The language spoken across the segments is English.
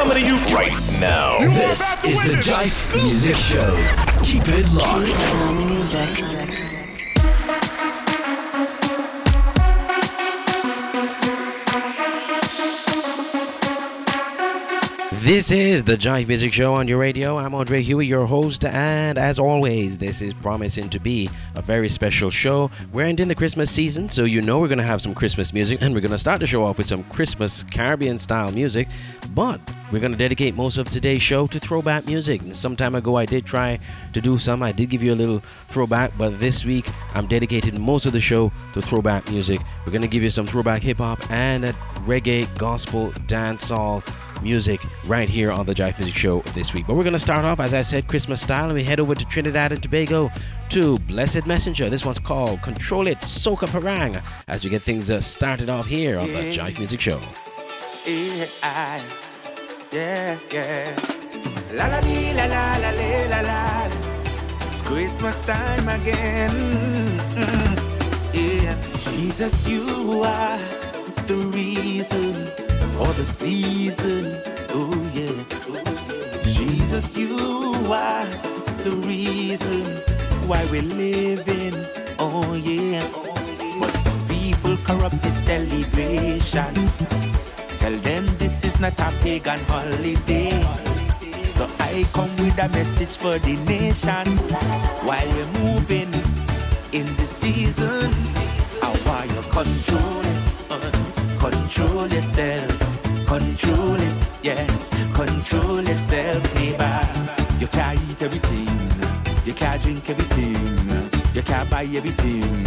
coming to you right now. This is the JIFE Music Show. Keep it locked. Music. This is the JIFE Music Show on your radio. I'm Andre Huey, your host, and as always, this is promising to be a very special show. We're ending the Christmas season, so you know we're going to have some Christmas music, and we're going to start the show off with some Christmas Caribbean style music. But we're going to dedicate most of today's show to throwback music. Some time ago, I did try to do some. I did give you a little throwback, but this week, I'm dedicating most of the show to throwback music. We're going to give you some throwback hip hop and reggae, gospel, dancehall music right here on the JIFE Music Show this week. But we're going to start off, as I said, Christmas style, and we head over to Trinidad and Tobago to Blessed Messenger. This one's called Control It Soca Parang as we get things uh, started off here on the JIFE Music Show. Yeah, I, yeah, yeah. La la la la la la la la. It's Christmas time again. Mm-hmm. Yeah, Jesus, you are the reason for the season. Oh yeah. Jesus, you are the reason why we're living. Oh yeah. But some people corrupt the celebration. Tell them this is not a pagan holiday. So I come with a message for the nation while we're moving in the season. I want you control it, uh, control yourself. Control it, yes. Control yourself, neighbor. You can't eat everything. You can't drink everything. You can't buy everything.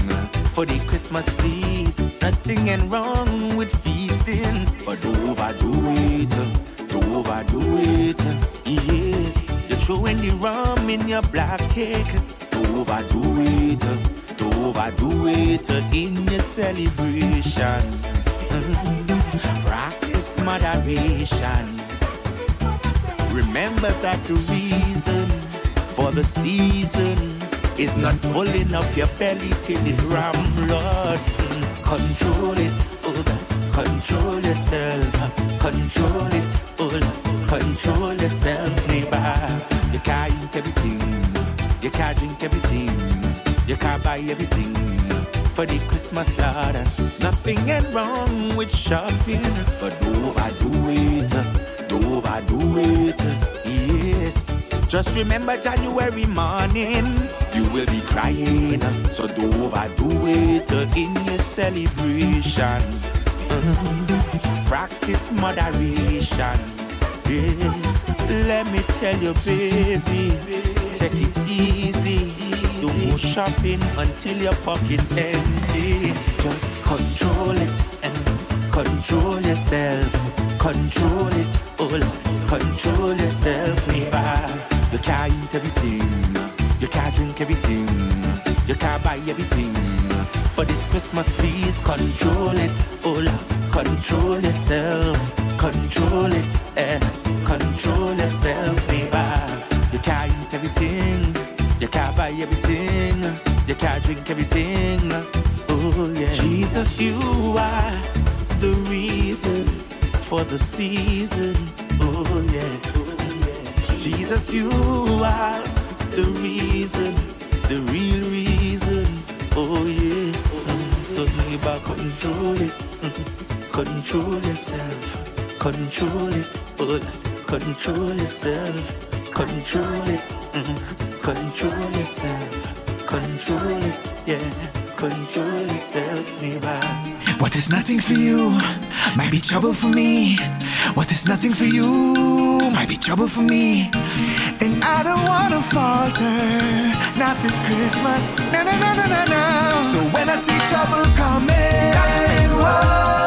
For the Christmas, please. Nothing ain't wrong with feasting. But don't overdo it. Don't overdo it. Yes. You're throwing the rum in your black cake. Don't overdo it. Don't overdo it in your celebration. Practice moderation. Remember that the reason for the season is not filling up your belly till it ram. Control it, oh Control yourself. Control it, oh Control yourself, neighbor. You can't eat everything. You can't drink everything. You can't buy everything for the Christmas Lord. Nothing ain't wrong with shopping, but don't overdo it. Don't overdo it. Yes. Just remember January morning, you will be crying. So don't overdo it in your celebration. Practice moderation. Yes. Let me tell you, baby, take it easy go shopping until your pocket empty. Just control it and control yourself. Control it, oh control yourself, neighbor. You can't eat everything, you can't drink everything, you can't buy everything. For this Christmas, please control it, oh control yourself, control it, eh? Control yourself, neighbor. You can't eat everything. You can't buy everything. You can't drink everything. Oh, yeah. Jesus, you are the reason for the season. Oh, yeah. Jesus, you are the reason, the real reason. Oh, yeah. So, neighbor, control it. Control yourself. Control it. Oh, control yourself. Control it. Mm-hmm. Control yourself. Control it, yeah. Control yourself, neighbor. What is nothing for you might be trouble for me. What is nothing for you might be trouble for me. And I don't wanna falter, not this Christmas. No, no, no, no, no, no. So when I see trouble coming, coming whoa,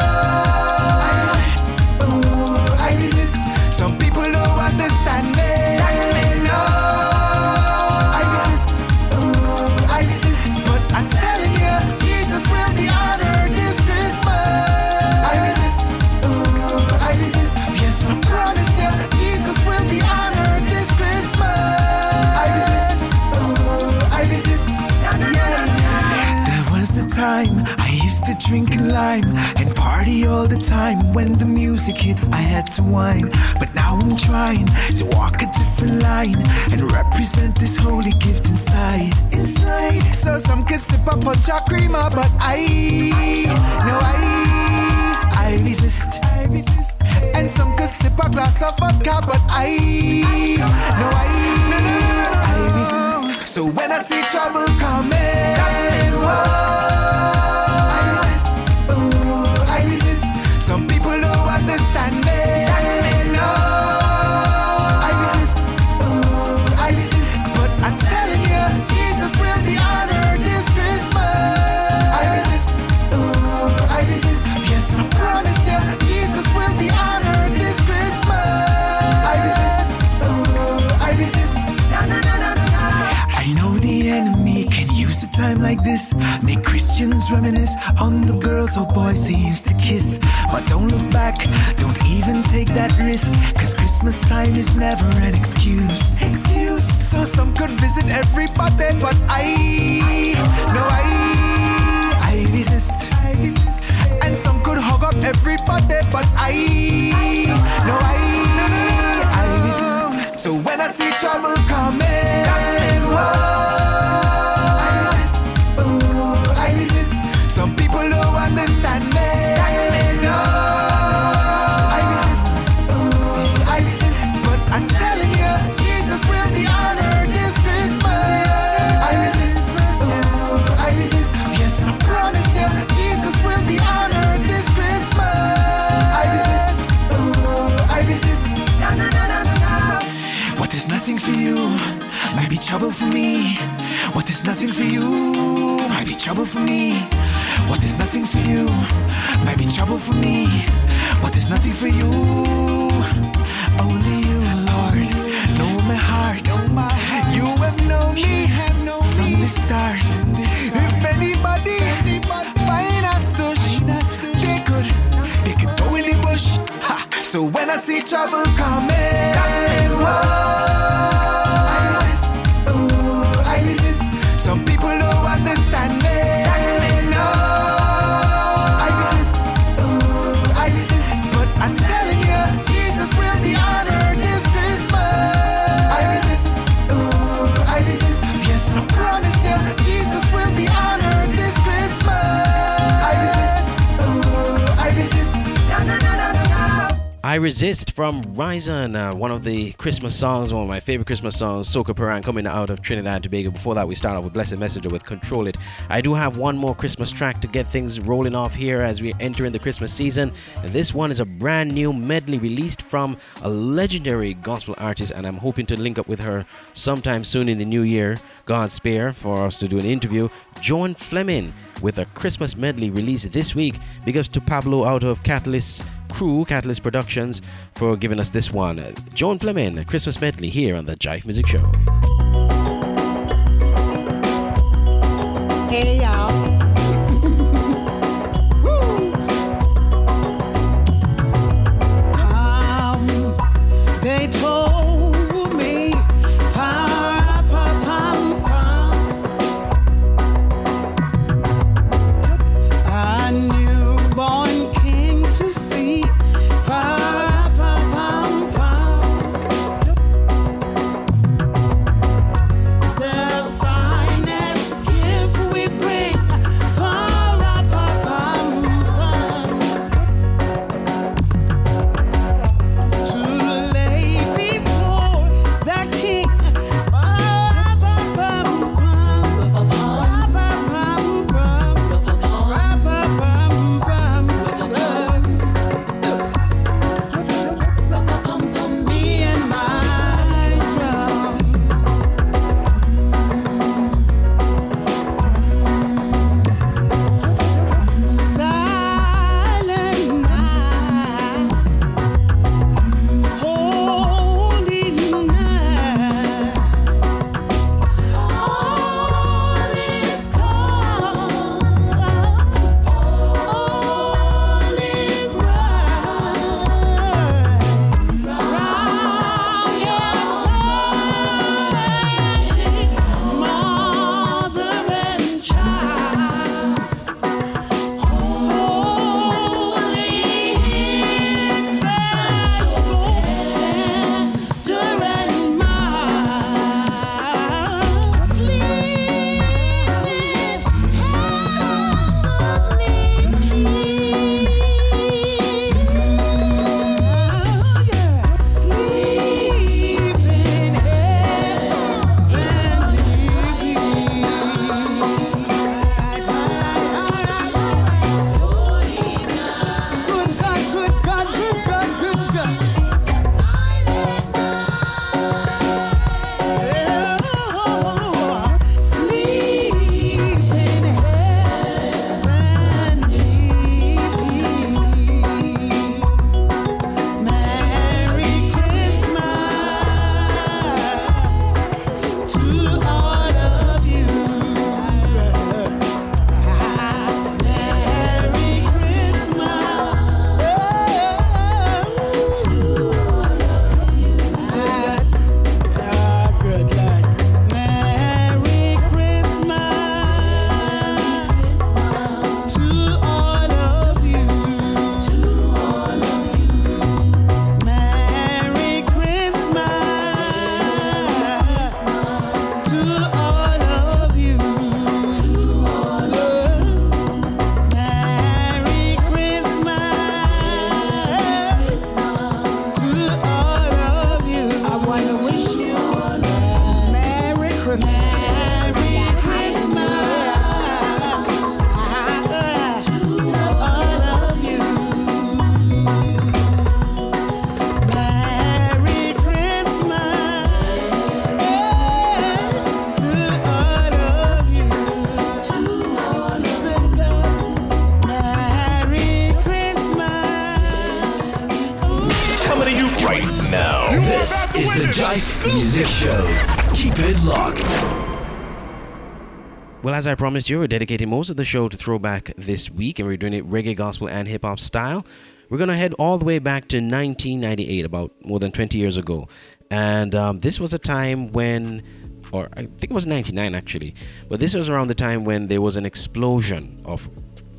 lime and party all the time. When the music hit, I had to whine. But now I'm trying to walk a different line and represent this holy gift inside. Inside. So some can sip a punch or creamer, but I, no, I, I resist. I resist. And some could sip a glass of vodka, but I, no, I, no, no, no, no, I resist. So when I see trouble coming, coming whoa, girls or boys they used to kiss. But don't look back, don't even take that risk. Cause Christmas time is never an excuse. Excuse. So some could visit everybody, but I, no, I, I resist. And some could hug up everybody, but I, no, I, I resist. So when I see trouble coming trouble for me. What is nothing for you might be trouble for me. What is nothing for you? Only you, Lord, know my heart. You have known me have known from the start. If anybody anybody find us touch, they could, they could go in the bush. Ha. So when I see trouble coming, coming whoa, I resist from Ryzen, uh, one of the Christmas songs, one of my favorite Christmas songs, Soca Parang coming out of Trinidad and Tobago. Before that, we start off with Blessed Messenger with Control It. I do have one more Christmas track to get things rolling off here as we enter in the Christmas season. And this one is a brand new medley released from a legendary gospel artist, and I'm hoping to link up with her sometime soon in the new year, God spare, for us to do an interview. Joan Fleming with a Christmas medley released this week. Big ups to Pablo out of Catalyst crew, Catalyst Productions, for giving us this one. Joan Fleming, Christmas medley here on the JIFE Music Show. Hey y'all. As I promised you, we're dedicating most of the show to throwback this week, and we're doing it reggae, gospel, and hip hop style. We're going to head all the way back to 1998, about more than 20 years ago. And um, this was a time when, or I think it was 99 actually, but this was around the time when there was an explosion of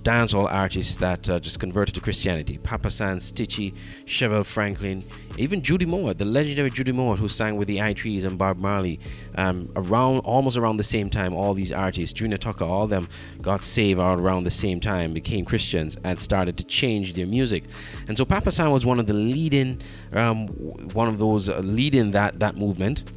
dancehall artists that uh, just converted to Christianity. Papa San, Stitchie, Chevelle Franklin, even Judy Mowatt, the legendary Judy Mowatt, who sang with the I Threes and Bob Marley. Um, around almost around the same time, all these artists, Junior Tucker, all of them got saved around the same time, became Christians, and started to change their music. And so Papa San was one of the leading, um, one of those uh, leading that that movement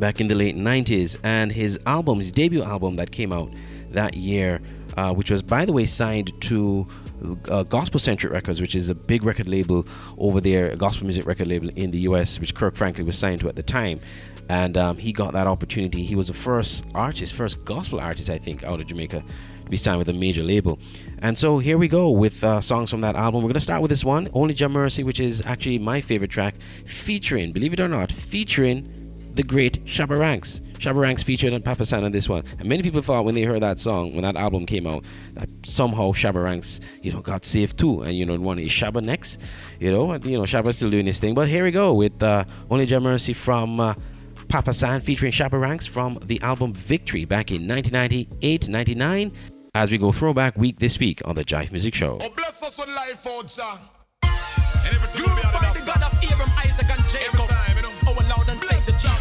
back in the late 90s. And his album, his debut album that came out that year uh, which was, by the way, signed to uh, GospoCentric Records, which is a big record label over there, a gospel music record label in the US, which Kirk Franklin was signed to at the time. And um, he got that opportunity. He was the first artist, first gospel artist, I think, out of Jamaica to be signed with a major label. And so here we go with uh, songs from that album. We're going to start with this one, Only Jah Mercy, which is actually my favorite track, featuring, believe it or not, featuring the great Shabba Ranks. Shabba Ranks featured on Papa San on this one. And many people thought when they heard that song, when that album came out, that somehow Shabba Ranks, you know, got saved too. And, you know, one is Shabba next. You know, and, you know, Shabba's still doing his thing. But here we go with uh, Only Jah Mercy from uh, Papa San featuring Shabba Ranks from the album Victory back in 1998 99. As we go throwback week this week on the JIFE Music Show. Oh, bless us with life, oh, Jah. Glorify the God of Abraham, Isaac, and Jacob. Oh, loud and say the Jesus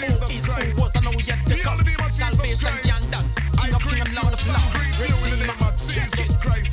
Christ. Who was, and who yet to come. Salvation yonder. King of kingdom, Lord of lords. Redeemer. Jesus Christ.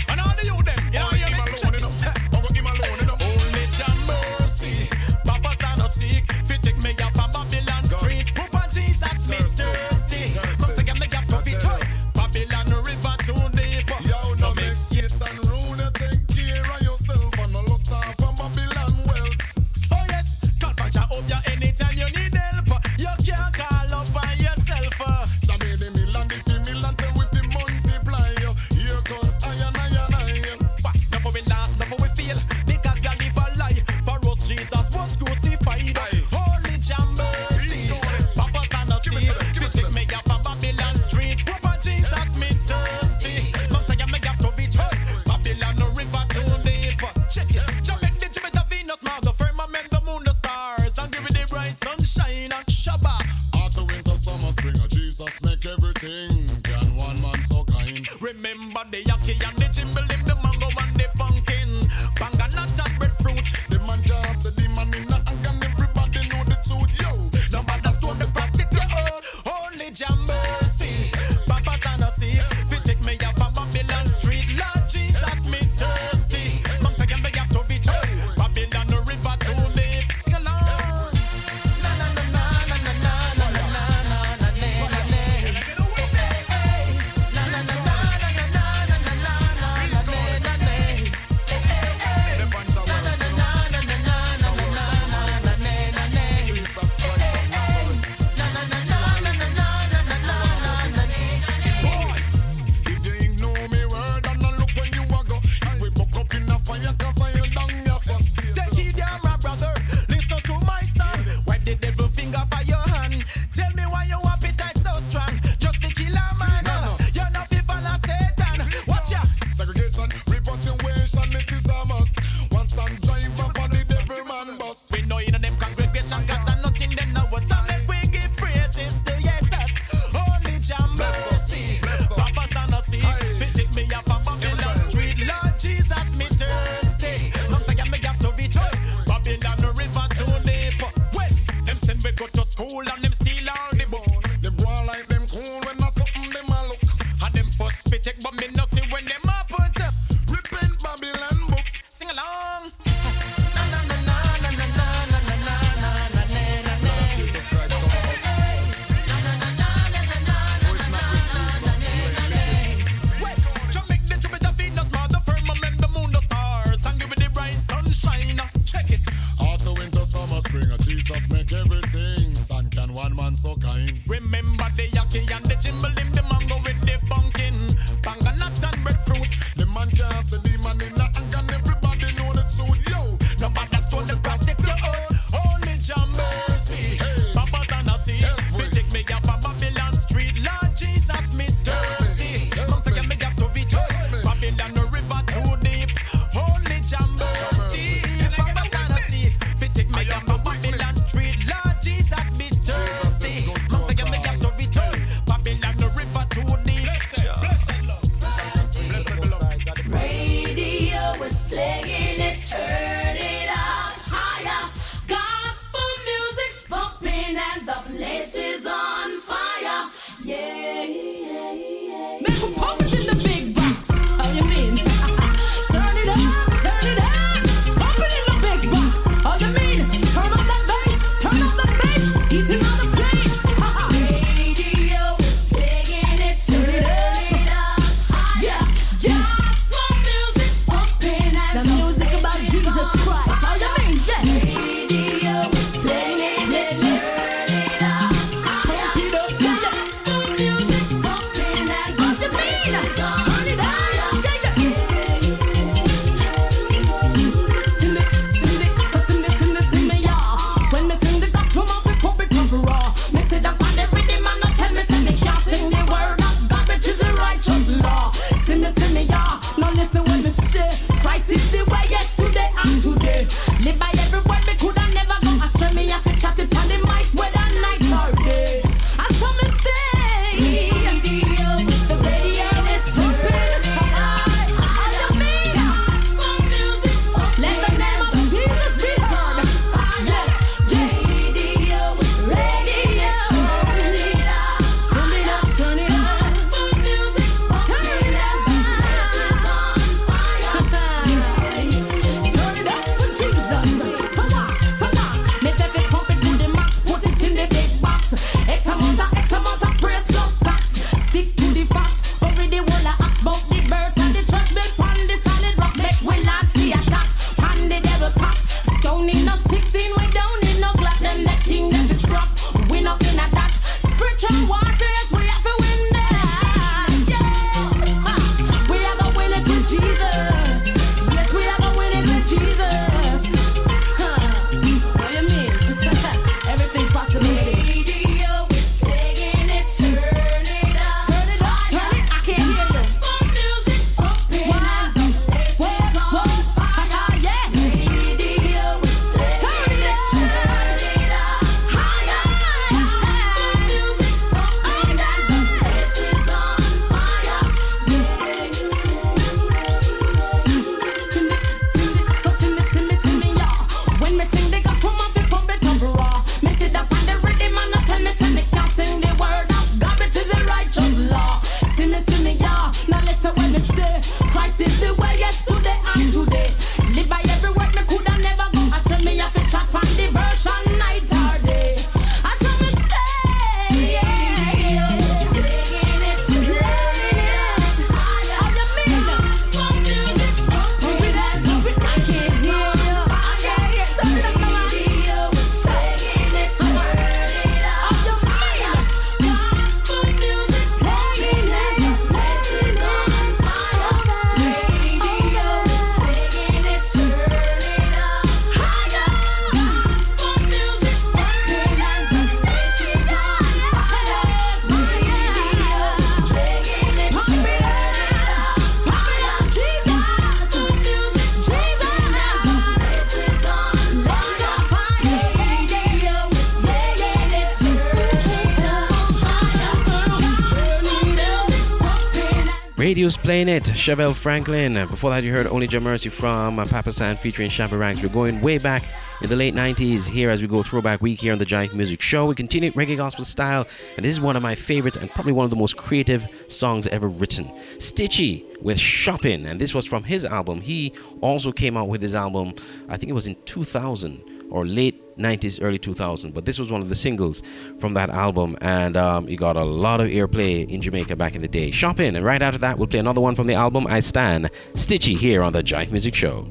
Radio's playing it. Chevelle Franklin. Before that, you heard Only Jah Mercy from uh, Papa San featuring Shabba Ranks. We're going way back in the late 90s here as we go throwback week here on the Giant Music Show. We continue reggae gospel style, and this is one of my favorites and probably one of the most creative songs ever written. Stitchie with Shopping, and this was from his album. He also came out with his album, I think it was in 2000 or late 90s, early 2000s. But this was one of the singles from that album, and um, it got a lot of airplay in Jamaica back in the day. Shopping, and right after that, we'll play another one from the album I Stand, Stitchie, here on the JIFE Music Show.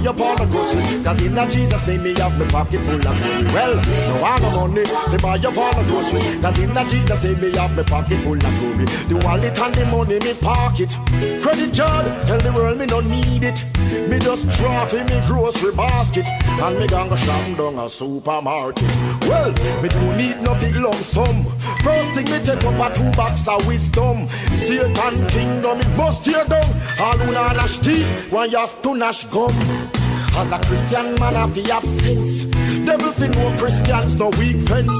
Buy up all the grocery. Cause in a Jesus name, me have my pocket full of money. Well, no want no money to buy up all the grocery. Cause in a Jesus name, me have my pocket full of glory. The wallet and the money, me pocket. Credit card, tell the world me don't need it. Me just draw for me grocery basket. And me gonna shop down a supermarket. Well, me don't need no big lump sum. First thing me take up a two box of wisdom. Satan kingdom, it must tear down. All who not nash teeth, one you have to gum. As a Christian man, I have sense. Devil fi know Christians no weak fence.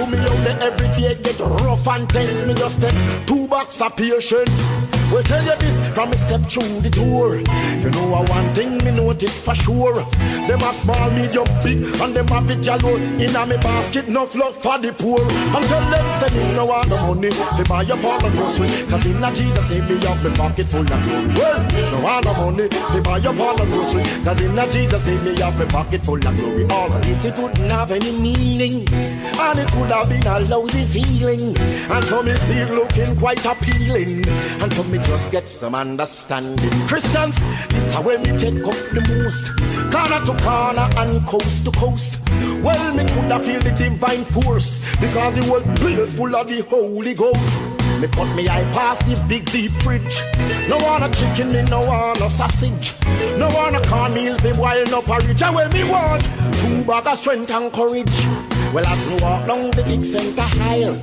To me out there every day get rough and tense. Me just take two box of patience. We'll tell you this from a step through the door. You know a one thing me notice for sure. Them have small, medium, big, and them have it galore. In a me basket, no love for the poor. And tell them say me no want no money to buy up all the grocery. Cause in a Jesus name me have me pocket full of glory. Well, no want no money to buy up all the grocery. Cause in a Jesus name me have me pocket full of glory. All of this it couldn't have any meaning. And it could have been a lousy feeling. And so me see it looking quite appealing. And so me just get some understanding. Christians, this is how me take up the most. Corner to corner and coast to coast. Well, me could have feel the divine force. Because the whole place full of the Holy Ghost. Me cut me eye past the big deep fridge. No want a chicken, me no want a sausage. No want a cornmeal, the boil no porridge. And when me want two bag of strength and courage. Well, as we walk down the big center aisle,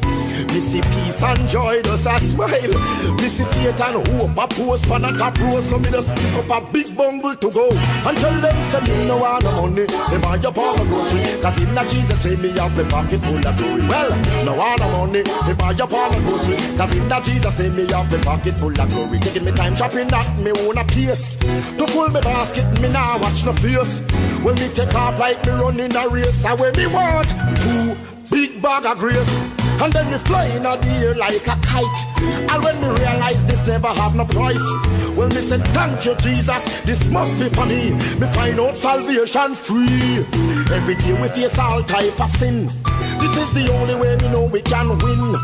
me see peace and joy does a smile. Me see faith and hope a post pan a row, so me just pick up a big bundle to go and tell them say me no want no money. They buy up all the grocery, cause in a Jesus name me have my pocket full of glory. Well, no want no money. They buy up all the grocery, cause in a Jesus name me have my pocket full of glory. Taking me time shopping at me own a pace. To full me basket, me now watch no face. When me take off like me running a race, I when me want two big bag of grace. And then me fly in the air like a kite. And when me realize this never have no price, well me say thank you Jesus, this must be for me. Me find out salvation free. Every day we face all type of sin. This is the only way me know we can win.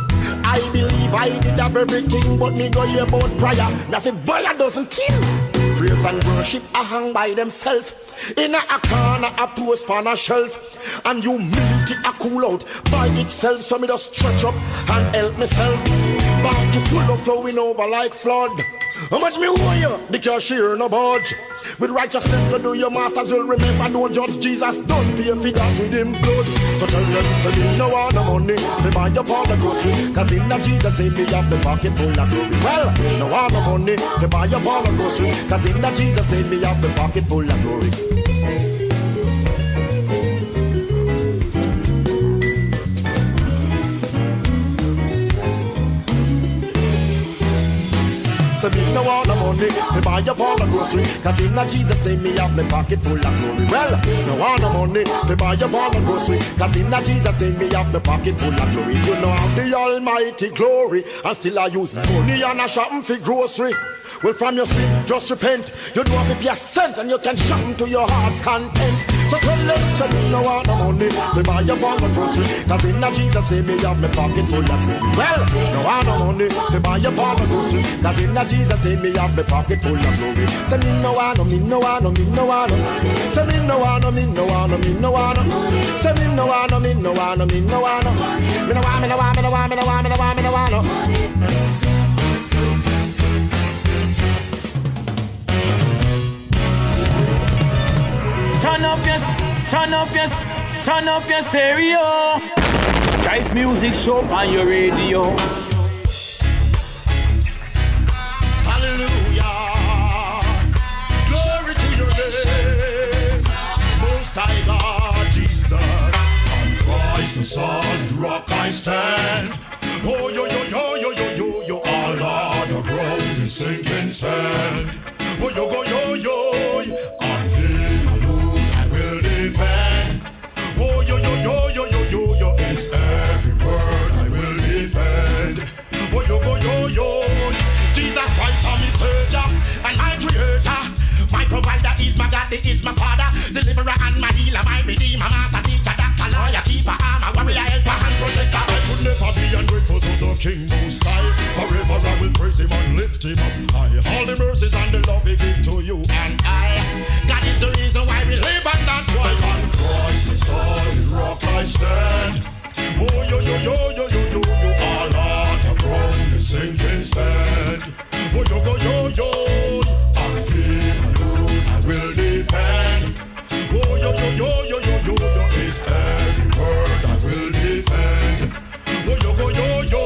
I believe I did have everything, but me go hear about prayer. Nothing buy a dozen tin. Praise and worship are hang by themselves. In a, a corner, a post on a shelf. And humility a cool out by itself. So me just stretch up and help myself. Basket full of flowing over like flood. How much me owe you? The cashier no budge. With righteousness go do your masters will remember. Don't judge Jesus, don't pay for that with him blood. So tell them, say me no want no money. They buy up all the grocery. Cause in a Jesus name me have the pocket full of glory. Well, no want no money. They buy up all the grocery. Cause in a Jesus name me have the pocket full of glory. So me no want no money. To buy up all the grocery. Cause in a Jesus name me have my pocket full of glory. Well, no want no money. To buy up all the grocery. Cause in a Jesus name me have my pocket full of glory. You know I'm the almighty glory. And still I use money and a shopping for grocery. Well, from your sin, just repent. You don't have to be a cent, and you can shop to your heart's content. So tell them, say me no want no money to buy up all the grocery. Cause in a Jesus name me have my pocket full of glory. Well, no want no money to buy up all the grocery. Cause in a Jesus name me have my pocket full of glory. Say me no want no, me no want no, me no want no. Say me no want no, me no want no, me no want no. Say me no want no, me no want no, me no want no. Me no want, me no want, me no want, me no want, me no want, me no want no. Turn up your, turn up your, turn up your stereo. Drive music show on your radio. Hallelujah. Glory to your name. Most High God, Jesus. On the solid rock I stand. Oh, yo, yo, yo, yo, yo, yo, yo. All on the ground is sinking sand. Oh, yo, go, yo, yo. I'm savior and my creator. My provider is my daddy, is my father, deliverer and my healer, my redeemer, master teacher, doctor, lawyer, keeper, armor, warrior, helper, and protector. I could never be ungrateful to the King Most High. Forever I will praise Him and lift Him up high. All the mercies and the love He give to you and I. God is the reason why we live, and that's why on Christ the solid rock I stand. Oh yo yo yo yo yo yo yo yo Him alone I will. Oh yo yo yo yo yo yo yo, every word I will defend. Oh yo yo yo yo,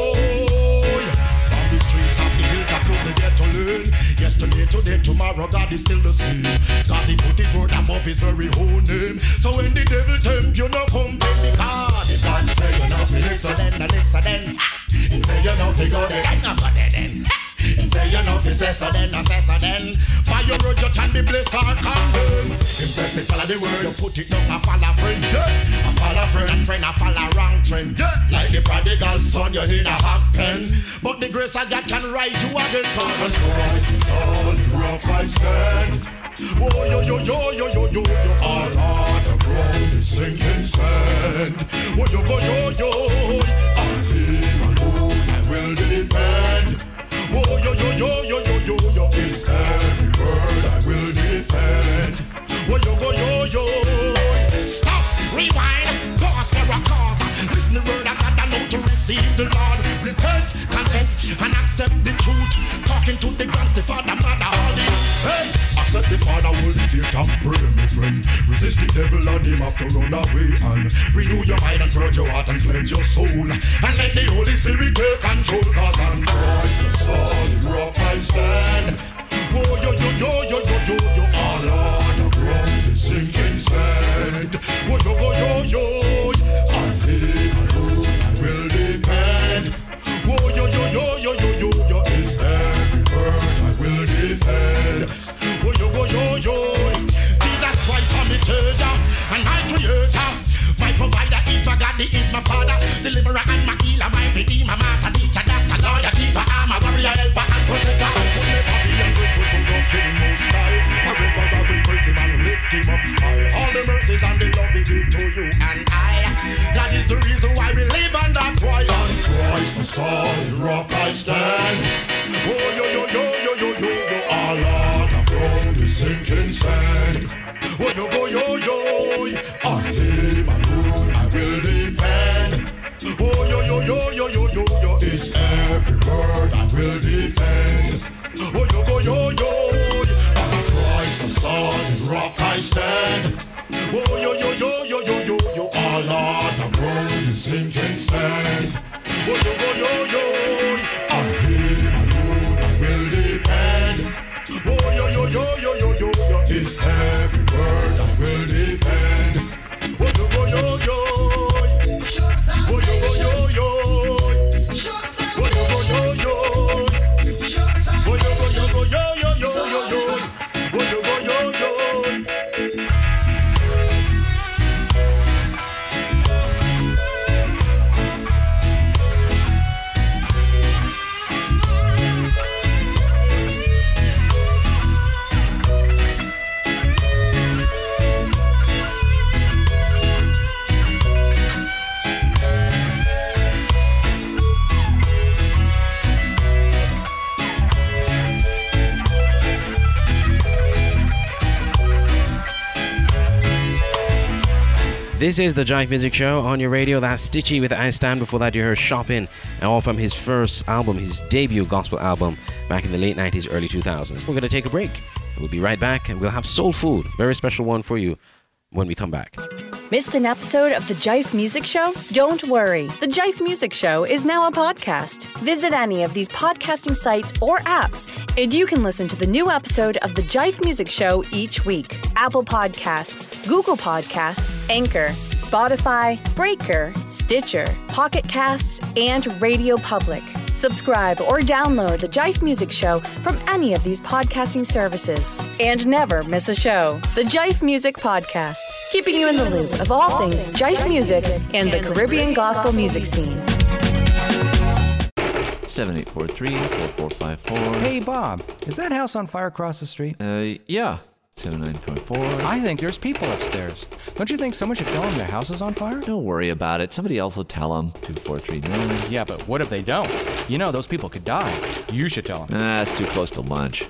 from the streets of the to the ghetto. Yesterday, tomorrow, God is still the He put His word above His very own name. So when the devil tempt you, no God you're not the the He you're not the then then. He say you're not the cessor, then the cessor, then. By your word you can be blessed or condemned. Him say me follow the word, you put it down, I follow friend, yeah. I follow friend and friend, I follow wrong trend, yeah. Like the prodigal son, you're in a hot pen. But the grace of God can rise you again, cause Christ is on the rock I stand. Oh, yo, yo, yo, yo, yo, yo, yo, all on the ground is sinking sand. Oh, yo, yo, yo, yo, on him alone I will depend. Yo, yo, yo, yo, yo, yo, yo, it's every word I will defend. Oh, yo, yo, yo, yo. Stop, rewind, pause for a cause. Listen the word of God and know to receive the Lord. Repent, confess, and accept the truth. Talking to the grounds, the Father, Mother, the Hey, accept the Father will defeat and pray, my friend. Resist the devil and him have to run away and renew your mind and purge your heart and cleanse your soul. And let the Holy Spirit take control, solid rock I stand. This is the JIFE Music Show on your radio. That's Stitchie with I Stand. Before that, you heard Shopping, all from his first album, his debut gospel album back in the late 90s, early 2000s. We're going to take a break. We'll be right back, and we'll have Soul Food, very special one for you when we come back. Missed an episode of the JIFE Music Show? Don't worry. The JIFE Music Show is now a podcast. Visit any of these podcasting sites or apps, and you can listen to the new episode of the JIFE Music Show each week. Apple Podcasts, Google Podcasts, Anchor, Spotify, Breaker, Stitcher, Pocket Casts, and Radio Public. Subscribe or download the JIFE Music Show from any of these podcasting services. And never miss a show. The JIFE Music Podcast, keeping you in the loop of all things JIFE music and the Caribbean gospel music scene. 7843-4454. Hey, Bob, is that house on fire across the street? Uh, yeah. 79.4. I think there's people upstairs. Don't you think someone should tell them their house is on fire? Don't worry about it. Somebody else will tell them. 2439. Yeah, but what if they don't? You know, those people could die. You should tell them. Nah, it's too close to lunch.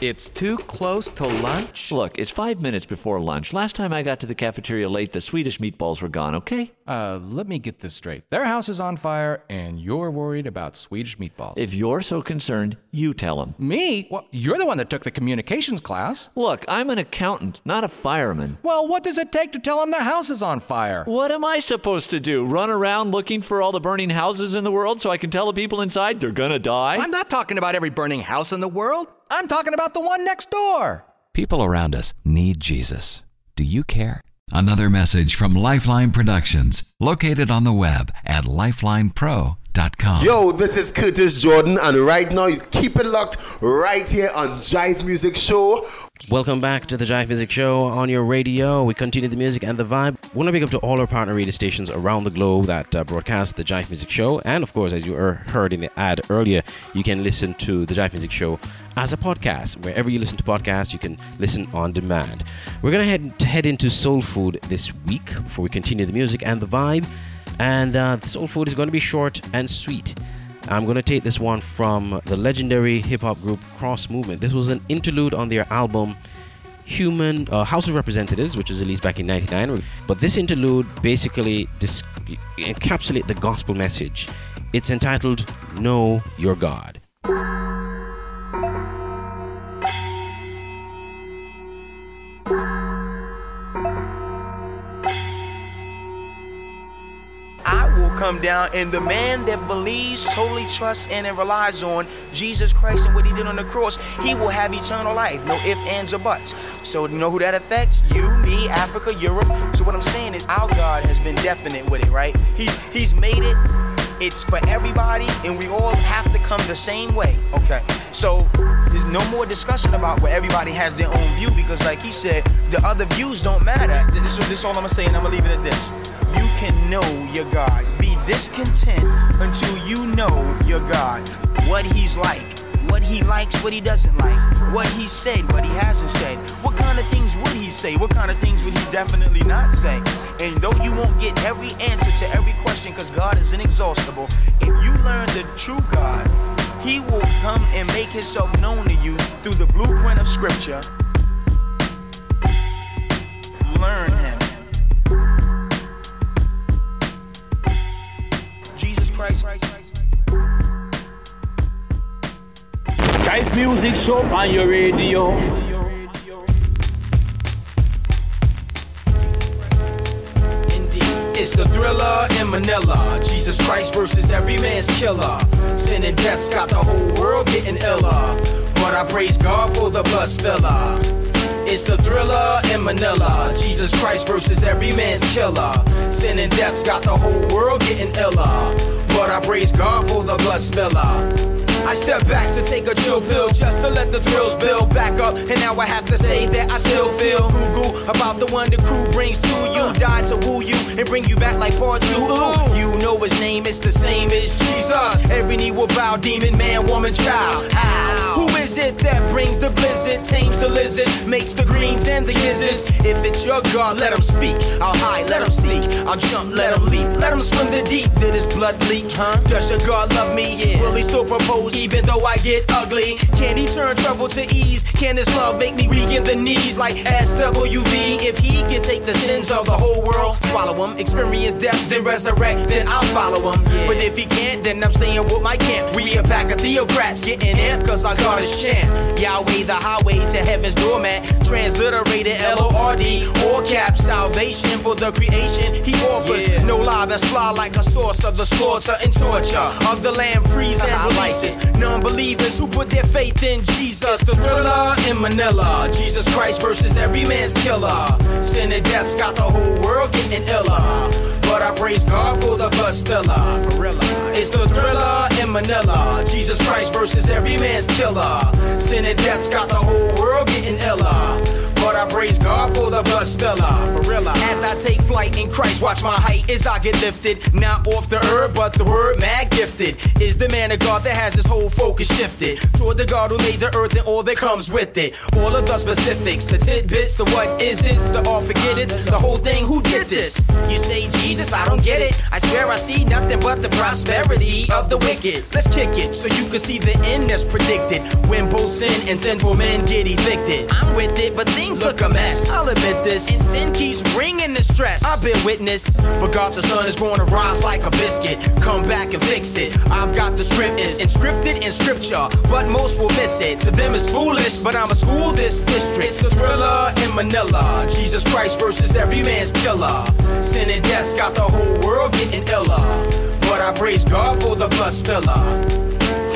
It's too close to lunch? Look, it's five minutes before lunch. Last time I got to the cafeteria late, the Swedish meatballs were gone, okay? Uh, let me get this straight. Their house is on fire, and you're worried about Swedish meatballs. If you're so concerned, you tell them. Me? Well, you're the one that took the communications class. Look, I'm an accountant, not a fireman. Well, what does it take to tell them their house is on fire? What am I supposed to do? Run around looking for all the burning houses in the world so I can tell the people inside they're gonna die? I'm not talking about every burning house in the world. I'm talking about the one next door. People around us need Jesus. Do you care? Another message from Lifeline Productions, located on the web at lifelinepro.com. Yo, this is Curtis Jordan, and right now you keep it locked right here on JIFE Music Show. Welcome back to the JIFE Music Show on your radio. We continue the music and the vibe. We want to big up to all our partner radio stations around the globe that uh, broadcast the JIFE Music Show. And of course, as you er- heard in the ad earlier, you can listen to the JIFE Music Show as a podcast. Wherever you listen to podcasts, you can listen on demand. We're going to head, head into soul food this week before we continue the music and the vibe. And uh, the soul food is going to be short and sweet. I'm going to take this one from the legendary hip hop group Cross Movement. This was an interlude on their album Human uh, House of Representatives, which was released back in '99. But this interlude basically dis- encapsulates the gospel message. It's entitled "Know Your God." Come down, and the man that believes, totally trusts, and relies on Jesus Christ and what he did on the cross, he will have eternal life. No ifs, ands, or buts. So you know who that affects? You, me, Africa, Europe. So what I'm saying is our God has been definite with it, right? He's he's made it. It's for everybody, and we all have to come the same way. Okay. So there's no more discussion about where everybody has their own view because, like he said, the other views don't matter. This is this is all I'm gonna say, and I'm gonna leave it at this. You can know your God. Be discontent until you know your God. What He's like what he likes, what he doesn't like, what he said, what he hasn't said, what kind of things would he say, what kind of things would he definitely not say. And though you won't get every answer to every question because God is inexhaustible, if you learn the true God, he will come and make himself known to you through the blueprint of scripture. Learn him. JIFE Music Show on your radio. It's the thriller in Manila. Jesus Christ versus every man's killer. Sin and death's got the whole world getting iller. But I praise God for the blood spiller. It's the thriller in Manila. Jesus Christ versus every man's killer. Sin and death's got the whole world getting iller. But I praise God for the blood spiller. I step back to take a chill pill just to let the thrills build back up. And now I have to say that I still feel goo goo about the one the crew brings to you. Died to woo you and bring you back like part two. Ooh, you know his name is the same as Jesus. Every knee will bow, demon, man, woman, child. How? Who is it that brings the blizzard, tames the lizard, makes the greens and the gizzards? If it's your God, let him speak. I'll hide, let him seek. I'll jump, let him leap. Let him swim the deep. Did his blood leak, Huh? Does your God love me? Yeah. Will he still propose even though I get ugly? Can he turn trouble to ease? Can his love make me weak in the knees like SWV? If he can take the sins of the whole world, swallow him, experience death, then resurrect, then I'll follow him. But if he can't, then I'm staying with my camp. We a pack of theocrats getting amped cause our God is champ. Yahweh, the highway to heaven's doormat, transliterated L-O-R-D, all caps, salvation for the creation he offers. No lie that's fly like a source of the slaughter and torture of the land freeze and releases. Non-believers who put their faith in Jesus, the thriller in Manila. Jesus Christ versus every man's killer. Sin and death's got the whole world getting iller. But I praise God for the blood spiller. It's the thriller in Manila. Jesus Christ versus every man's killer. Sin and death's got the whole world getting iller. I praise God for the blood spiller. For real. As I take flight in Christ, watch my height as I get lifted. Not off the earth, but the word mad gifted. Is the man of God that has his whole focus shifted toward the God who made the earth and all that comes with it. All of the specifics, the tidbits, the what is it, the all forget it, the whole thing. Who did this? You say Jesus, I don't get it. I swear I see nothing but the prosperity of the wicked. Let's kick it so you can see the end that's predicted. When both sin and sinful men get evicted. I'm with it, but things look a mess. I'll admit this. And sin keeps bringing the stress. I've been witness, but God the sun is going to rise like a biscuit. Come back and fix it. I've got the script, it's inscripted in scripture, but most will miss it. To them it's foolish, but I'ma school this district. It's the thriller in Manila. Jesus Christ versus every man's killer. Sin and death's got the whole world getting iller. But I praise God for the blood spiller.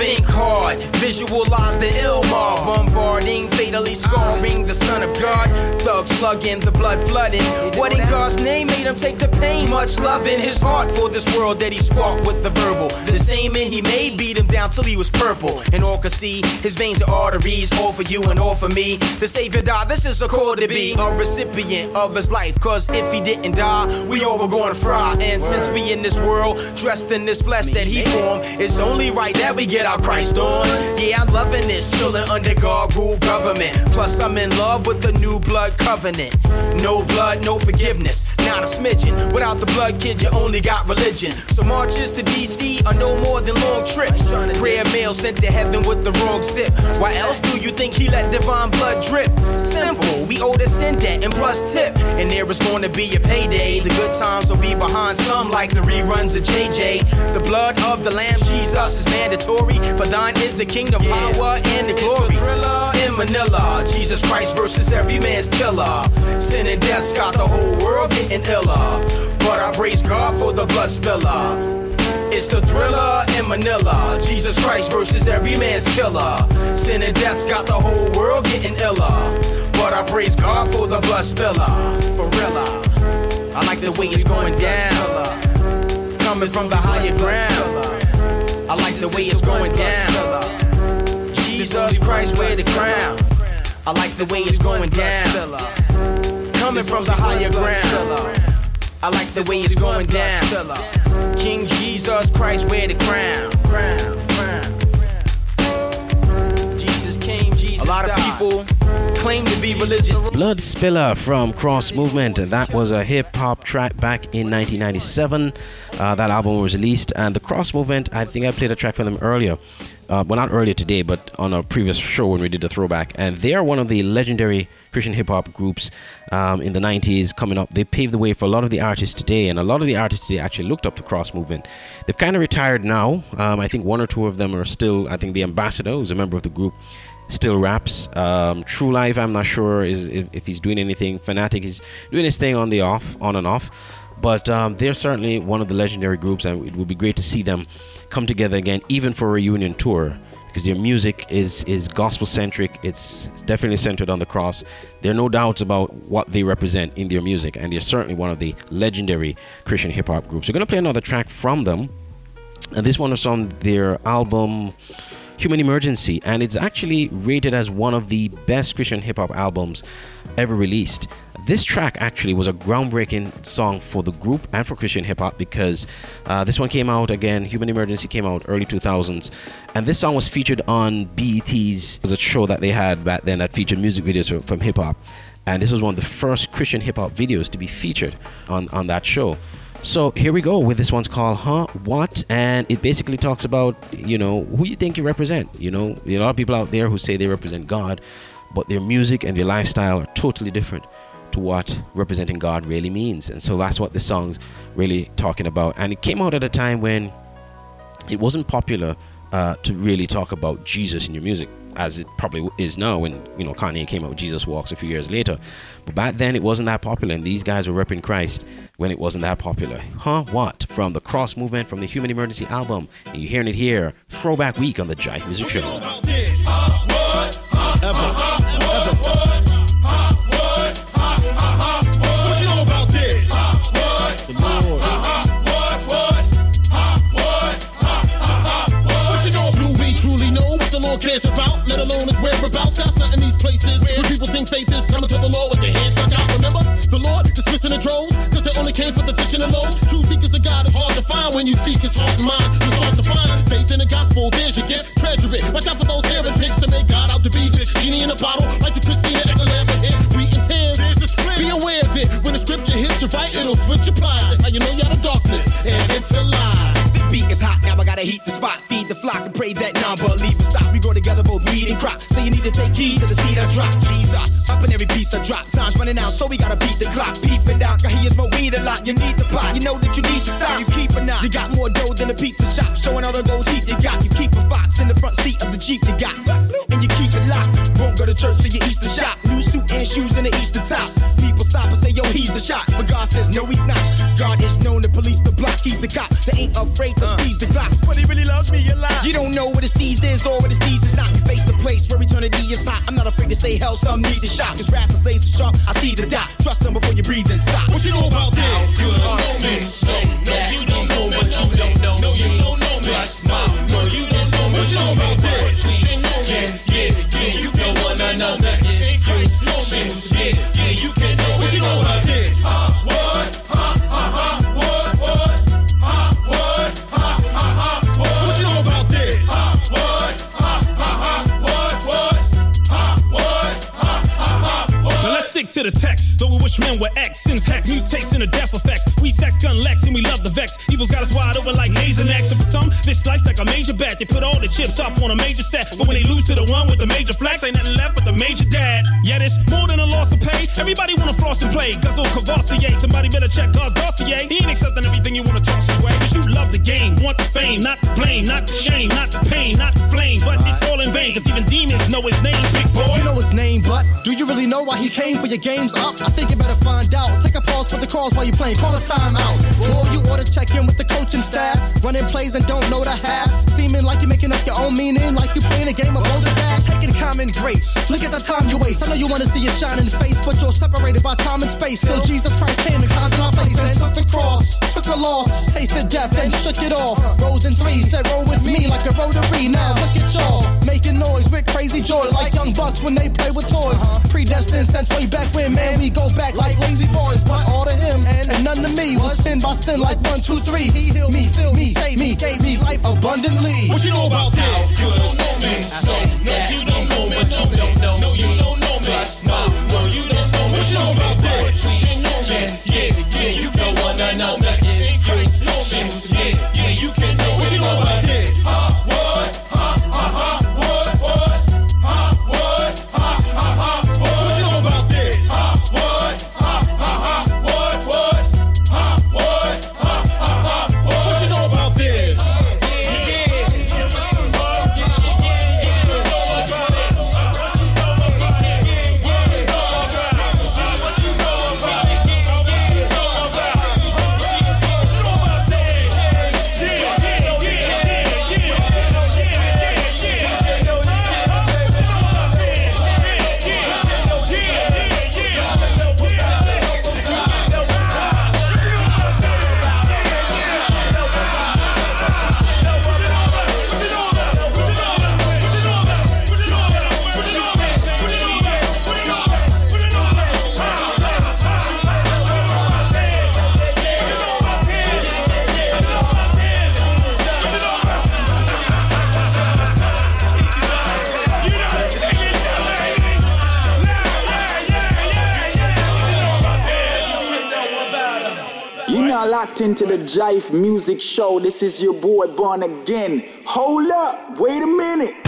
Think hard, visualize the ill mob bombarding, fatally scarring the Son of God. Thug slugging, the blood flooding. What in God's name made him take the pain? Much love in his heart for this world that he sparked with the verbal. The same man he made beat him down till he was purple. And all could see his veins and arteries, all for you and all for me. The Savior died, this is a call to be a recipient of his life. Cause if he didn't die, we all were gonna fry. And since we in this world, dressed in this flesh that he formed, it's only right that we get our Christ on. Yeah, I'm loving this, chilling under God rule government. Plus, I'm in love with the new blood covenant. No blood, no forgiveness. Not a smidgen. Without the blood, kid, you only got religion. So marches to DC are no more than long trips. Prayer mail sent to heaven with the wrong zip. Why else do you think he let divine blood drip? Simple, we owe the sin debt and plus tip. And there is going to be a payday. The good times will be behind some, like the reruns of JJ. The blood of the Lamb, Jesus, is mandatory. For thine is the kingdom, power, and the glory. In Manila, Jesus Christ versus every man's killer. Sin and death's got the whole world getting iller. But I praise God for the blood spiller. It's the thriller in Manila. Jesus Christ versus every man's killer. Sin and death's got the whole world getting iller. But I praise God for the blood spiller. For real. I like the way it's going down. Coming from the higher ground. I like the way it's going down. Jesus Christ, wear the crown. I like the way it's going down. Coming from the higher ground. I like the way it's going down. King Jesus Christ, wear the crown. Jesus came, Jesus A lot of people claim to be religious. Blood Spiller from Cross Movement. That was a hip hop track back in 1997. Uh, that album was released, and the Cross Movement. I think I played a track for them earlier. Uh, well, not earlier today, but on a previous show when we did the throwback. And they are one of the legendary Christian hip hop groups um, in the 90s coming up. They paved the way for a lot of the artists today, and a lot of the artists today actually looked up to Cross Movement. They've kind of retired now. Um, I think one or two of them are still, I think the ambassador, who's a member of the group, still raps. Um, Tru-Life, I'm not sure is if, if, he's doing anything. Phanatik is doing his thing on the off, on and off. But um, they're certainly one of the legendary groups, and it would be great to see them come together again, even for a reunion tour, because their music is is gospel centric. It's, it's definitely centered on the cross. There are no doubts about what they represent in their music, and they're certainly one of the legendary Christian hip hop groups. We're gonna play another track from them, and this one is on their album. Human Emergency, and it's actually rated as one of the best Christian hip hop albums ever released. This track actually was a groundbreaking song for the group and for Christian hip hop because uh, this one came out again. Human Emergency came out early 2000s, and this song was featured on BET's was a show that they had back then that featured music videos from, from hip hop, and this was one of the first Christian hip hop videos to be featured on on that show. So here we go with this one's called Huh What and it basically talks about, you know, who you think you represent. You know, there are a lot of people out there who say they represent God, but their music and their lifestyle are totally different to what representing God really means. And so that's what this song's really talking about. And it came out at a time when it wasn't popular uh, to really talk about Jesus in your music, as it probably is now when, you know, Kanye came out with Jesus Walks a few years later. But back then it wasn't that popular, and these guys were repping Christ when it wasn't that popular. Huh? What? From the Cross Movement from the Human Emergency album. And you're hearing it here, Throwback Week on the JIFE Music Show. What you know about this? The Lord. What you know? Do we truly know what the Lord cares about? Let alone his whereabouts. God's not in these places where people think faith is coming to the Lord with their hands stuck out. Remember the Lord dismissing the droves because they only and loaves. True seekers of God is hard to find when you seek his heart and mind. You start to find faith in the gospel. There's your gift. Treasure it. Watch out for those heretics to make God out to be this genie in a bottle like the Christina Aguilera hit. Reading tears. Be aware of it. When the scripture hits you right, it'll switch your plies. That's how you know you're out of darkness and into light. This beat is hot, now I gotta heat the spot. Feed the flock and pray that non-believers stop. Together, both weed and crop. So you need to take heed to the seed I drop. Jesus, up in every piece I drop. Time's running out, so we gotta beat the clock. Peep it out, cause he is more weed a lot. You need the pot, you know that you need to stop. You keep a knot. You got more dough than a pizza shop. Showing all the goals heat you got. You keep a fox in the front seat of the Jeep you got. And you keep it locked. Won't go to church for your Easter shop. New suit and shoes and the Easter top. People stop and say, yo, he's the shot. But God says, no, he's not. God is known to police the block. He's the cop. They ain't afraid to uh. squeeze the Glock. But he really loves me a lot. You don't know what his steez is or what his steez is place where eternity is hot. I'm not afraid to say hell, some need the shot. Cause wrath is laser sharp. I see the dot. Trust them before you breathe and stop. What you know about this? You don't know me. So, text. Though we wish men were X, since heck mutates into death effects. We sex gun Lex and we love the vex. Evil's got us wide open like Nasonex. And for some, this life's like a major bet. They put all the chips up on a major set. But when they lose to the one with the major flex, ain't nothing left but the major dad. Yet it's more than a loss. Everybody wanna floss and play. Guzzle Courvoisier. Somebody better check God's dossier. He ain't accepting everything you wanna toss his way. Cause you love the game, want the fame, not the blame, not the shame, not the pain, not the flame. But it's all in vain, cause even demons know his name, big boy. You know his name, but do you really know why he came for your games up? I think you better find out. Take a pause for the calls while you're playing. Call a timeout. Or you ought to check in with the coaching staff. running plays and don't know the half. Seeming like you're making up your own meaning, like you're playing a game of older. Taking common grace. Look at the time you waste. I know you wanna see your shining face, but you're separated by time and space. Till Jesus Christ came and conquered our place and took the cross, took a loss, tasted death and shook it off. Rose in three, said roll with me like a rotary. Now look at y'all, making noise with crazy joy, like young bucks when they play with toys. Predestined since way back when, man, we go back like lazy boys. But all to him and, and none to me was pinned by sin like one, two, three. He healed me, filled me, saved me, gave me life abundantly. What you know about this? You don't know me. So, no, you don't know me. No, no, no, you don't know me. No, no, you don't know me. What you know about know. Yeah, yeah, you don't wanna know Into the JIFE Music Show. This is your boy Born Again. Hold up, wait a minute.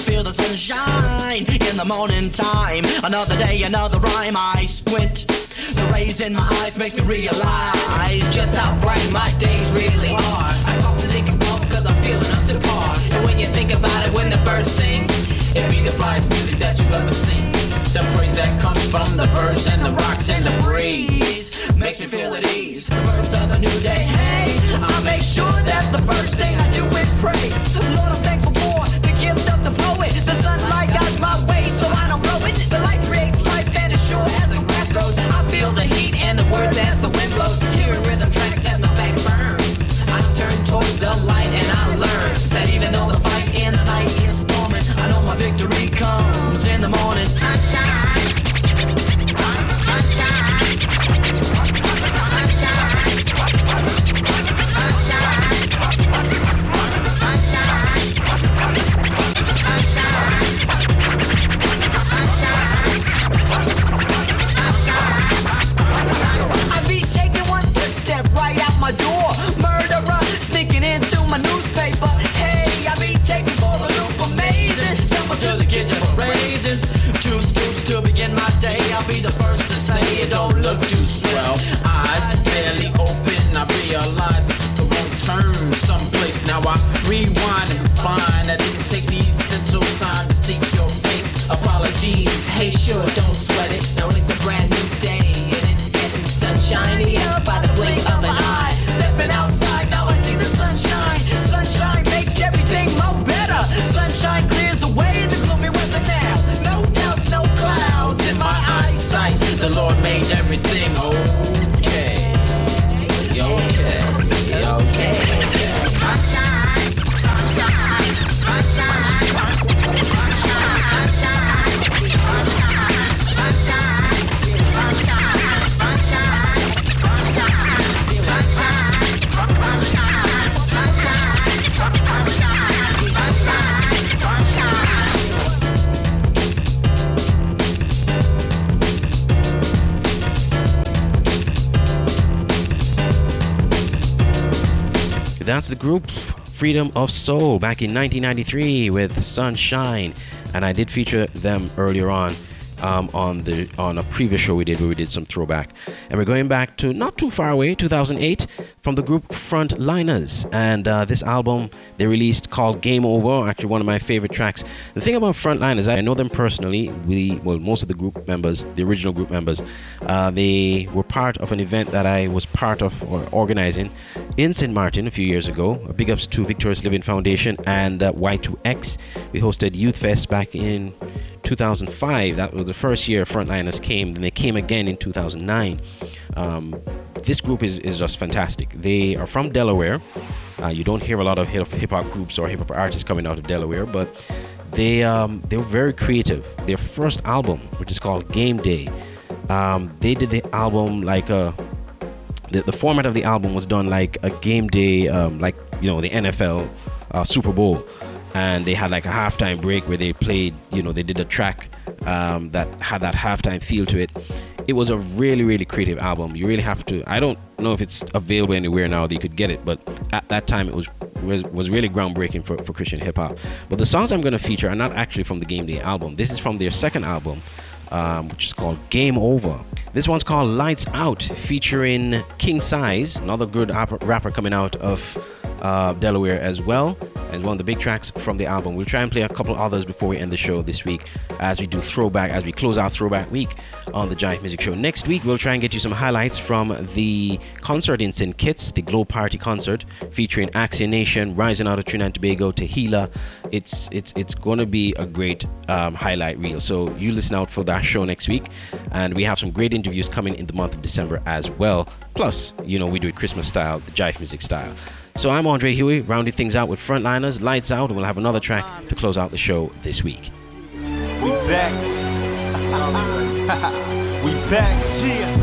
Feel the sunshine in the morning time. Another day, another rhyme. I squint. The rays in my eyes make me realize just how bright my days really are. I often think about cause I'm feeling up to par. And when you think about it, when the birds sing, it be the flyest music that you ever seen. The praise that comes from the birds and the rocks and the breeze makes me feel at ease. The birth of a new day. Hey, I make sure that the first thing I do is pray. Lord, I'm thankful feel the heat and the words as the wind blows. Hearing rhythm tracks as my back burns. I turn towards the light and I learn that even though the fight in the night is storming, I know my victory comes in the morning. It don't look too swell. Eyes barely open. I realize I took the wrong turn someplace. Now I rewind and find I didn't take the essential time to seek your face. Apologies, hey sure, don't sweat it. The group Freedom of Soul back in 1993 with Sunshine, and I did feature them earlier on um, on the on a previous show we did where we did some throwback, and we're going back to not too far away, 2008, from the group Frontliners, and uh, this album they released called Game Over, actually one of my favorite tracks. The thing about Frontliners, I know them personally. We well, most of the group members, the original group members, uh, they were part of an event that I was part of or organizing in St. Martin a few years ago. Big ups to Victorious Living Foundation and uh, Y2X. We hosted Youth Fest back in 2005. That was the first year Frontliners came. Then they came again in 2009. Um, this group is, is just fantastic. They are from Delaware. Uh, you don't hear a lot of hip hop groups or hip hop artists coming out of Delaware, but they um, they were very creative. Their first album, which is called Game Day, um, they did the album like a the, the format of the album was done like a game day, um, like you know the NFL uh, Super Bowl, and they had like a halftime break where they played. You know, they did a track um, that had that halftime feel to it. It was a really, really creative album. You really have to. I don't know if it's available anywhere now that you could get it, but at that time it was was, was really groundbreaking for, for Christian hip hop. But the songs I'm going to feature are not actually from the Game Day album. This is from their second album, um, which is called Game Over. This one's called Lights Out, featuring King Size, another good rapper coming out of uh, Delaware as well, and one of the big tracks from the album. We'll try and play a couple others before we end the show this week as we do throwback, as we close out throwback week on the JIFE Music Show. Next week, we'll try and get you some highlights from the concert in St. Kitts, the Glow Party concert featuring Axia Nation, Rising out of Trinidad and Tobago, Tehila. It's it's it's going to be a great um, highlight reel. So you listen out for that show next week, and we have some great interviews coming in the month of December as well. Plus, you know, we do it Christmas style, the JIFE Music style. So I'm Andre Huey, rounding things out with Frontliners, Lights Out, and we'll have another track to close out the show this week. We back. we back.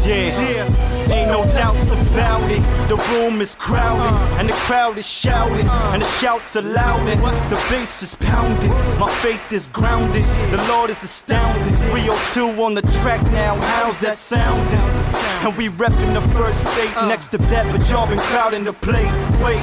Yeah. Ain't no doubts about it. The room is crowded, and the crowd is shouting, and the shouts are loud, the bass is pounding. My faith is grounded. The Lord is astounding. 302 on the track now. How's that sound? And we reppin' the first state next to that, but y'all been crowding the plate. Wait.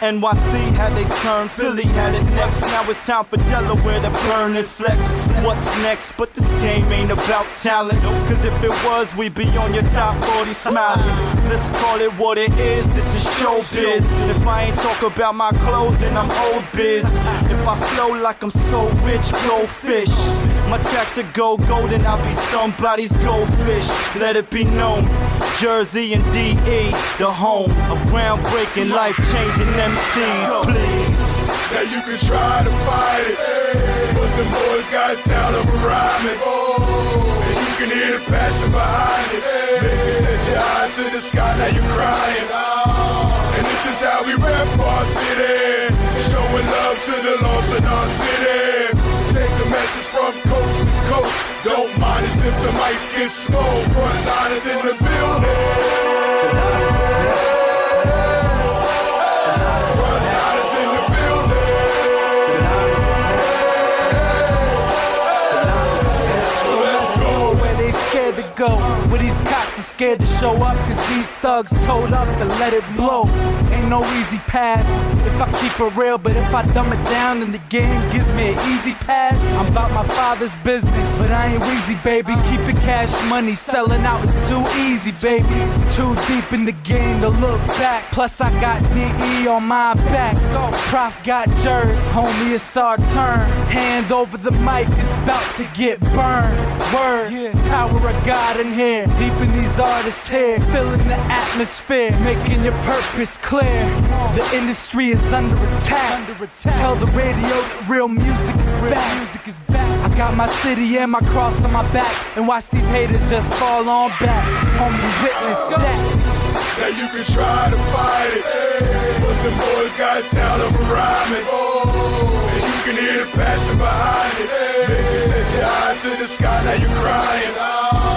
NYC had they turn, Philly had it next. Now it's time for Delaware to burn and flex. What's next? But this game ain't about talent. Cause if it was, we'd be on your top 40 smiling. Let's call it what it is, this is showbiz. If I ain't talk about my clothes, then I'm old biz. If I flow like I'm so rich, goldfish. My tracks are go golden, I'll be somebody's goldfish. Let it be known. Jersey and DE, the home of groundbreaking, life changing MCs, please. Now you can try to fight it, but the boys got talent for rhyming. You can hear the passion behind it. Make set your eyes to the sky, now you crying. And this is how we rep our city, showing love to the lost in our city. Take the message from coast to coast. Don't mind us if the mics get small. Frontliners in the scared to show up, cause these thugs told up to let it blow. Ain't no easy path if I keep it real, but if I dumb it down, then the game gives me an easy pass. I'm about my father's business, but I ain't wheezy, baby. Keep it cash money, selling out, it's too easy, baby. Too deep in the game to look back. Plus, I got DE on my back. Prof got Jers, homie, it's our turn. Hand over the mic, it's about to get burned. Word, power of God in here, deep in these artists here, filling the atmosphere, making your purpose clear. The industry is under attack. Tell the radio that real music is back. Music is back. I got my city and my cross on my back, and watch these haters just fall on back. Homie, witness that. Now you can try to fight it, but the boys got talent for rhyming. And you can hear the passion behind it. Make you set your eyes to the sky, now you're crying. And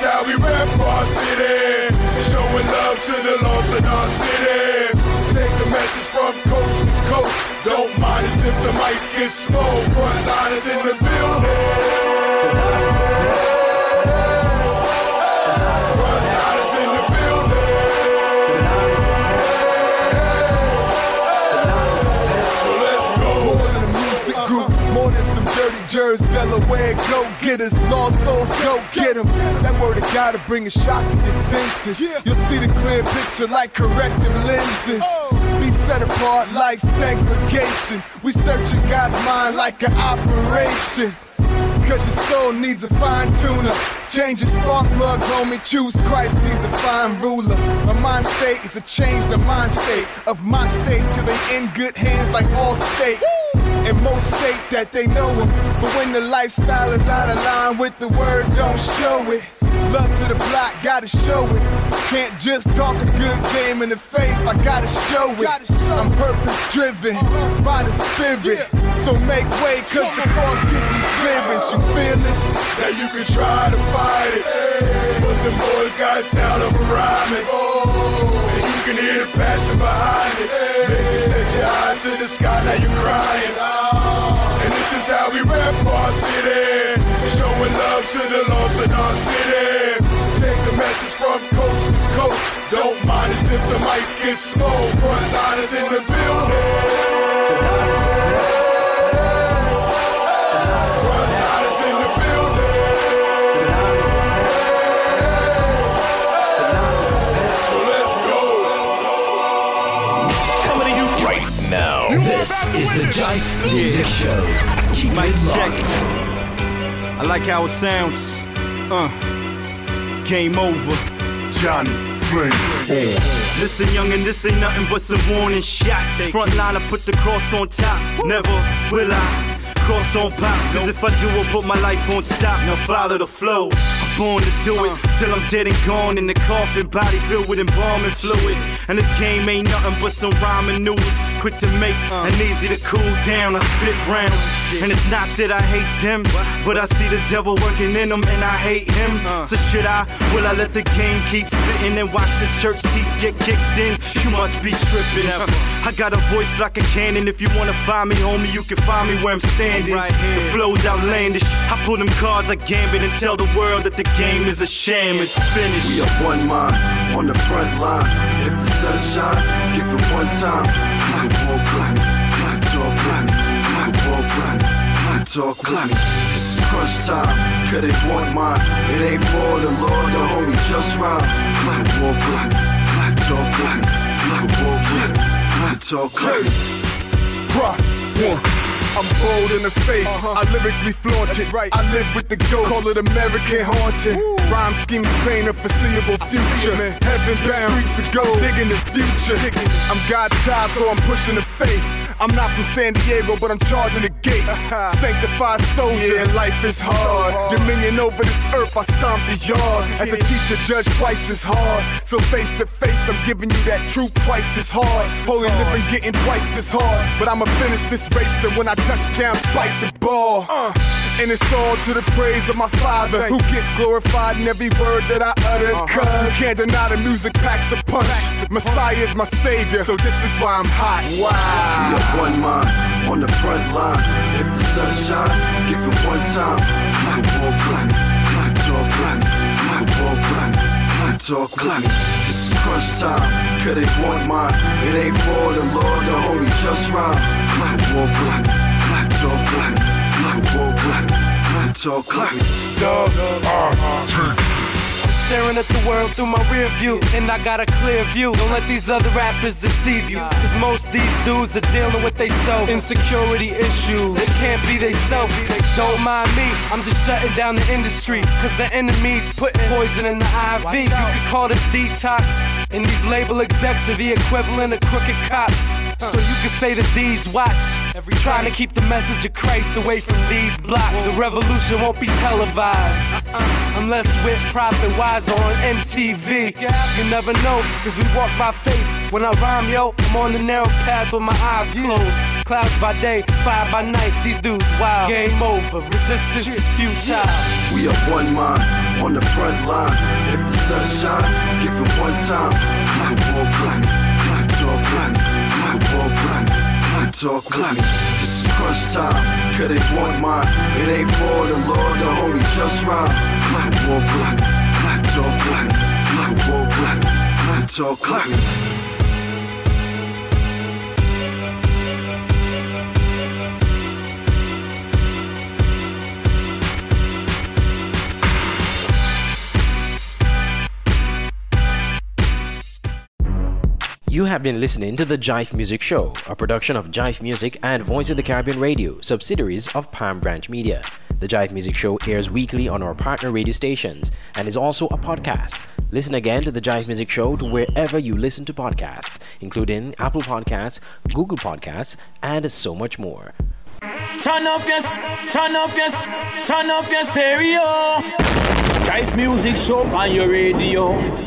this is how we rep our city, showing love to the lost in our city. Take the message from coast to coast. Don't mind us if the mics get small. Frontliners in the building. Jerks, Delaware go getters, lost souls go get get 'em. That word of God to bring a shock to your senses. You'll see the clear picture like corrective lenses. Oh. Be set apart like segregation. We searching God's mind like an operation. Cause your soul needs a fine tuner. Change your spark plugs, homie. Choose Christ, he's a fine ruler. My mind state is a change the mind state of my state till they in good hands like all state. And most state that they know him. But when the lifestyle is out of line with the word, don't show it. Love to the block, gotta show it. Can't just talk a good game in the faith, I gotta show it. I'm purpose driven uh-huh. by the spirit. So make way, cause the cross gives me clearance. You feel it? Now you can try to fight it, but the boys got talent for rhyming. And hear the passion behind it. You set your eyes to the sky, now you're crying. And this is how we rep our city, showing love to the lost in our city. Take the message from coast to coast. Don't mind us if the mics get small. Frontliners in the building. This is the JIFE Music Show. Keep Mic it locked. I like how it sounds. Uh, game over. Johnny Flynn. Listen, youngin', this ain't nothing but some warning shots. Frontline, I put the cross on top. Never will I cross on pops. Cause if I do, I'll put my life on stop. Now follow the flow. I'm born to do it till I'm dead and gone in the coffin, body filled with embalming fluid. And this game ain't nothing but some rhyming noodles. Quick to make and easy to cool down. I spit rounds. And it's not that I hate them, but I see the devil working in them and I hate him. So should I? Will I let the game keep spitting and watch the church teeth get kicked in? You must be tripping. I got a voice like a cannon. If you wanna find me, homie, you can find me where I'm standing. The flow's outlandish. I pull them cards I Gambit and tell the world that the game is a sham. It's finished. We are one mind on the front line. If the sun shine, give it one time. Clock, walk, clock, clock, talk, clock, clock, walk, clock, clock, talk, clock. This is crunch time, cause they want mine. It ain't for the Lord, the homie just rhyme. Clock, walk, clock, clock, talk, clock, clock, walk, clock, clock, talk, clock. Bruh, one. I'm bold in the face. Uh-huh. I lyrically flaunt it. Right. I live with the ghost. Call it American haunting. Rhyme schemes paint a foreseeable future. Heaven bound, streets of gold. Digging the future. I'm God child, so I'm pushing the faith. I'm not from San Diego, but I'm charging the gates. Sanctified soldier, and life is hard. Dominion over this earth, I stomp the yard. As a teacher, judge twice as hard. So face to face, I'm giving you that truth twice as hard. Holy living getting twice as hard. But I'ma finish this race, and when I touch down, spike the ball. Uh, and it's all to the praise of my father, who gets glorified in every word that I utter. Cause you can't deny the music packs a punch. Messiah's my savior, so this is why I'm hot. Wow. One mind on the front line. If the sun shine, give it one time. Clock, walk, clock, clock, talk, clock, clock, walk, clock, clock, talk, clock. This is crunch time, cause they want mine. It ain't for the Lord, the homie just rhyme. Clock, walk, clock, clock, talk, clock, clock, walk, clock, clock, talk, clock. Dub, I'm staring at the world through my rear view, and I got a clear view. Don't let these other rappers deceive you, cause most these dudes are dealing with they self insecurity issues. They can't be they self. Don't mind me, I'm just shutting down the industry. Cause the enemy's putting poison in the IV. You could call this detox. And these label execs are the equivalent of crooked cops. So you could say that these watch, every trying to keep the message of Christ away from these blocks. The revolution won't be televised, unless with Prophet Wise on MTV. You never know, cause we walk by faith. When I rhyme, yo, I'm on the narrow path with my eyes closed. Clouds by day, fire by night. These dudes wild. Game over, resistance is futile. We are one mind on the front line. If the sun shine, give it one time. Clock war planet, clock talk planet, clock war planet, clock talk planet. This is crunch time, cause they want mine. It ain't for the Lord, the homie just rhyme. Clock war planet, clock talk planet, clock war planet, clock talk planet. You have been listening to the JIFE Music Show, a production of JIFE Music and Voice of the Caribbean Radio, subsidiaries of Palm Branch Media. The JIFE Music Show airs weekly on our partner radio stations and is also a podcast. Listen again to the JIFE Music Show to wherever you listen to podcasts, including Apple Podcasts, Google Podcasts, and so much more. Turn up your, turn up your, turn up your stereo. JIFE music show on your radio.